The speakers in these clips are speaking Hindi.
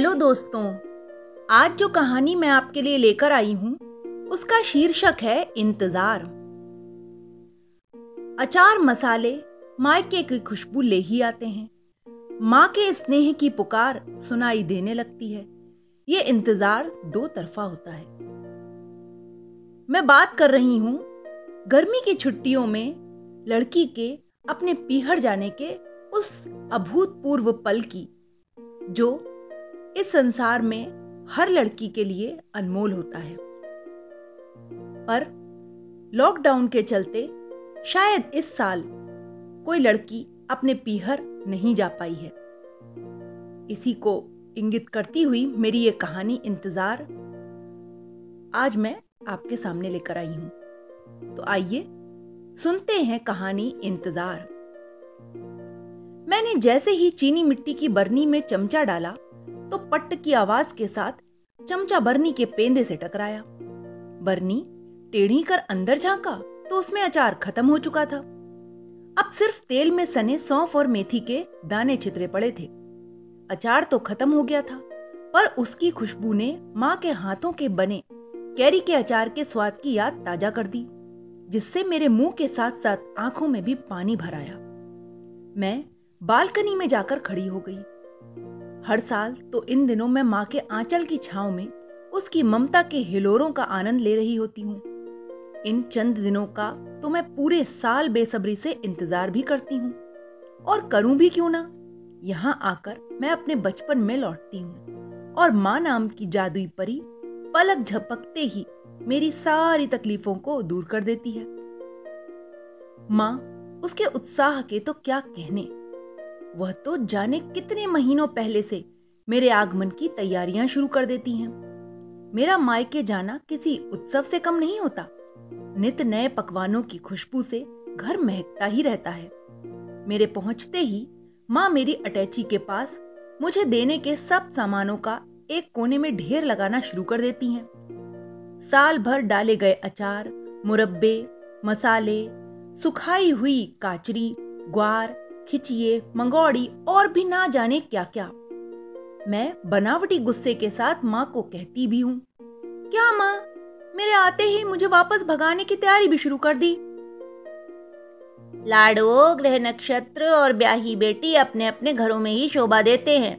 हेलो दोस्तों, आज जो कहानी मैं आपके लिए लेकर आई हूँ, उसका शीर्षक है इंतज़ार। अचार मसाले मायके की खुशबू ले ही आते हैं। माँ के स्नेह की पुकार सुनाई देने लगती है। यह इंतज़ार दो तरफा होता है। मैं बात कर रही हूँ, गर्मी की छुट्टियों में लड़की के अपने पीहर जाने के उस अभूतपूर्व पल की, जो इस संसार में हर लड़की के लिए अनमोल होता है। पर लॉकडाउन के चलते शायद इस साल कोई लड़की अपने पीहर नहीं जा पाई है। इसी को इंगित करती हुई मेरी यह कहानी इंतज़ार आज मैं आपके सामने लेकर आई हूँ। तो आइए सुनते हैं कहानी इंतज़ार। मैंने जैसे ही चीनी मिट्टी की बरनी में चमचा डाला तो पट्ट की आवाज़ के साथ चमचा बरनी के पेंदे से टकराया। बरनी टेढ़ी कर अंदर झांका तो उसमें अचार खत्म हो चुका था। अब सिर्फ़ तेल में सने सौंफ और मेथी के दाने चितरे पड़े थे। अचार तो खत्म हो गया था, पर उसकी खुशबू ने माँ के हाथों के बने कैरी के अचार के स्वाद की याद ताज़ा कर दी, जिससे मेरे मुँह के साथ साथ आँखों में भी पानी भर आया। मैं बालकनी में जाकर खड़ी हो गई। हर साल तो इन दिनों मैं माँ के आंचल की छांव में उसकी ममता के हिलोरों का आनंद ले रही होती हूँ। इन चंद दिनों का तो मैं पूरे साल बेसब्री से इंतज़ार भी करती हूँ। और करूँ भी क्यों ना? यहाँ आकर मैं अपने बचपन में लौटती हूँ। और माँ नाम की जादुई परी पलक झपकते ही मेरी सारी तकलीफों को दूर कर देती है। माँ, उसके उत्साह के तो क्या कहने? वह तो जाने कितने महीनों पहले से मेरे आगमन की तैयारियाँ शुरू कर देती हैं। मेरा मायके जाना किसी उत्सव से कम नहीं होता। नित नए पकवानों की खुशबू से घर महकता ही रहता है। मेरे पहुँचते ही माँ मेरी अटैची के पास मुझे देने के सब सामानों का एक कोने में ढेर लगाना शुरू कर देती हैं। साल भर डाले गए अचार, मुरब्बे, मसाले, सुखाई हुई काचरी, ग्वार खिचिए मंगौड़ी और भी ना जाने क्या क्या मैं बनावटी गुस्से के साथ माँ को कहती भी हूँ क्या माँ मेरे आते ही मुझे वापस भगाने की तैयारी भी शुरू कर दी? लाडो ग्रह नक्षत्र और ब्याही बेटी अपने अपने घरों में ही शोभा देते हैं।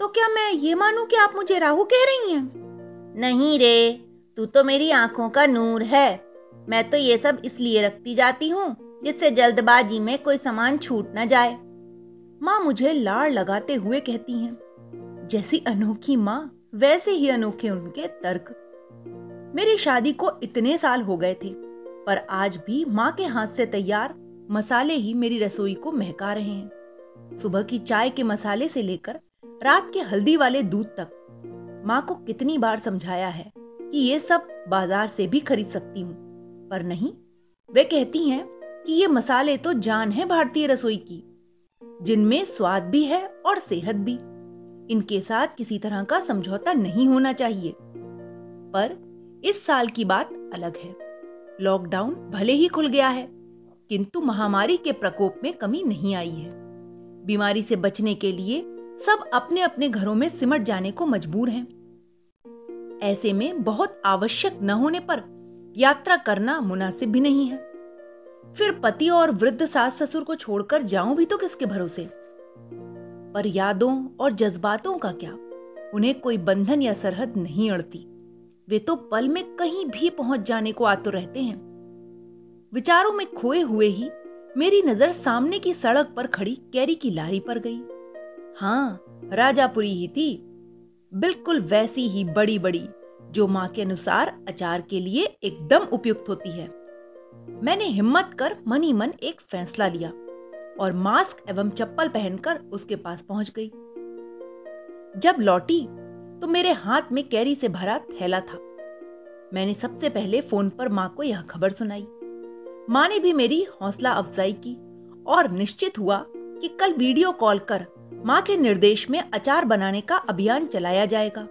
तो क्या मैं ये मानूं कि आप मुझे राहु कह रही हैं? नहीं रे तू तो मेरी आँखों का नूर है। मैं तो ये सब इसलिए रखती जाती हूँ जिससे जल्दबाजी में कोई सामान छूट न जाए। माँ मुझे लाड़ लगाते हुए कहती हैं, जैसी अनोखी माँ, वैसे ही अनोखे उनके तर्क। मेरी शादी को इतने साल हो गए थे, पर आज भी माँ के हाथ से तैयार मसाले ही मेरी रसोई को महका रहे हैं। सुबह की चाय के मसाले से लेकर रात के हल्दी वाले दूध तक, माँ को कितनी बार समझाया है कि ये सब बाज़ार से भी खरीद सकती हूँ। पर नहीं, वे कहती हैं कि ये मसाले तो जान है भारतीय रसोई की, जिनमें स्वाद भी है और सेहत भी। इनके साथ किसी तरह का समझौता नहीं होना चाहिए। पर इस साल की बात अलग है। लॉकडाउन भले ही खुल गया है, किंतु महामारी के प्रकोप में कमी नहीं आई है। बीमारी से बचने के लिए सब अपने अपने घरों में सिमट जाने को मजबूर हैं। ऐसे में बहुत आवश्यक न होने पर यात्रा करना मुनासिब भी नहीं है। फिर पति और वृद्ध सास ससुर को छोड़कर जाऊँ भी तो किसके भरोसे? पर यादों और जज्बातों का क्या? उन्हें कोई बंधन या सरहद नहीं अड़ती। वे तो पल में कहीं भी पहुँच जाने को आतुर रहते हैं। विचारों में खोए हुए ही मेरी नज़र सामने की सड़क पर खड़ी कैरी की लारी पर गई। हाँ, राजापुरी ही थी। बिल्कुल वैसी ही बड़ी बड़ी जो माँ के अनुसार अचार के लिए एकदम उपयुक्त होती है। मैंने हिम्मत कर मनी मन एक फैसला लिया और मास्क एवं चप्पल पहनकर उसके पास पहुँच गई। जब लौटी तो मेरे हाथ में कैरी से भरा थैला था। मैंने सबसे पहले फ़ोन पर माँ को यह खबर सुनाई। माँ ने भी मेरी हौसला अफजाई की और निश्चित हुआ कि कल वीडियो कॉल कर माँ के निर्देश में अचार बनाने का अभियान चलाया जाएगा।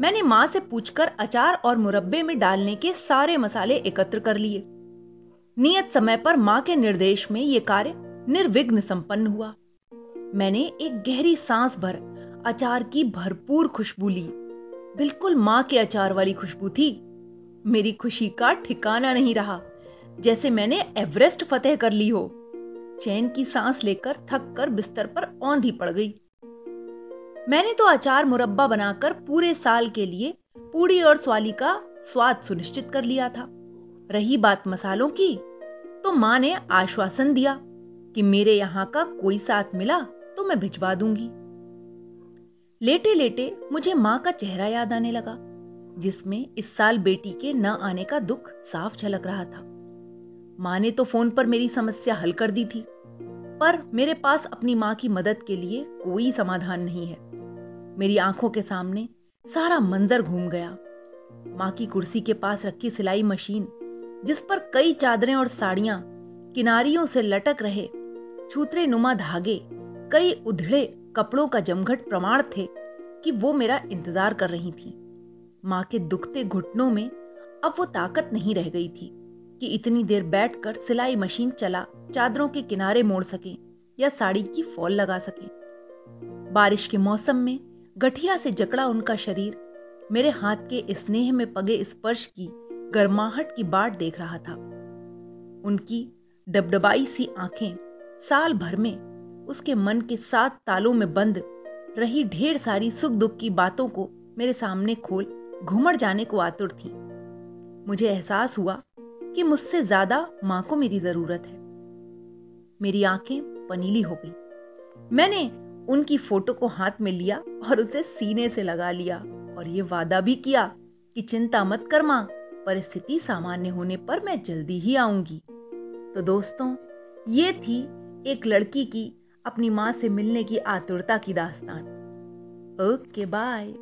मैंने माँ से पूछकर अचार और मुरब्बे में डालने के सारे मसाले एकत्र कर लिए। नियत समय पर माँ के निर्देश में यह कार्य निर्विघ्न संपन्न हुआ। मैंने एक गहरी सांस भर, अचार की भरपूर खुशबू ली। बिल्कुल माँ के अचार वाली खुशबू थी। मेरी खुशी का ठिकाना नहीं रहा, जैसे मैंने एवरेस्ट फतेह कर ली हो। चैन की सांस लेकर थक कर बिस्तर पर औंधी पड़ गई। मैंने तो अचार मुरब्बा बनाकर पूरे साल के लिए पूड़ी और स्वाली का स्वाद सुनिश्चित कर लिया था। रही बात मसालों की तो माँ ने आश्वासन दिया कि मेरे यहाँ का कोई साथ मिला तो मैं भिजवा दूँगी। लेटे लेटे मुझे माँ का चेहरा याद आने लगा, जिसमें इस साल बेटी के न आने का दुख साफ़ झलक रहा था। माँ ने तो फ़ोन पर मेरी समस्या हल कर दी थी, पर मेरे पास अपनी माँ की मदद के लिए कोई समाधान नहीं है। मेरी आँखों के सामने सारा मंजर घूम गया। माँ की कुर्सी के पास रखी सिलाई मशीन, जिस पर कई चादरें और साड़ियाँ किनारियों से लटक रहे, छूतरे नुमा धागे, कई उधड़े कपड़ों का जमघट प्रमाण थे कि वो मेरा इंतज़ार कर रही थी। माँ के दुखते घुटनों में अब वो ताकत नहीं रह गई थी कि इतनी देर बैठकर सिलाई मशीन चला, चादरों के किनारे मोड़ सके या साड़ी की फॉल लगा सके। बारिश के मौसम में गठिया से जकड़ा उनका शरीर। मेरे हाथ के स्नेह में पगे स्पर्श की गर्माहट की बाट देख रहा था। उनकी डबडबाई सी आँखें साल भर में उसके मन के सात तालों में बंद रही ढेर सारी सुख दुख की बातों को मेरे सामने खोल घूमड़ जाने को आतुर थी। मुझे एहसास हुआ कि मुझसे ज़्यादा माँ को मेरी ज़रूरत है। मेरी आँखें पनीली हो गई। मैंने उनकी फ़ोटो को हाथ में लिया और उसे सीने से लगा लिया और ये वादा भी किया कि चिंता मत कर माँ, परिस्थिति सामान्य होने पर मैं जल्दी ही आऊँगी। तो दोस्तों, ये थी एक लड़की की अपनी माँ से मिलने की आतुरता की दास्तान। Okay, bye.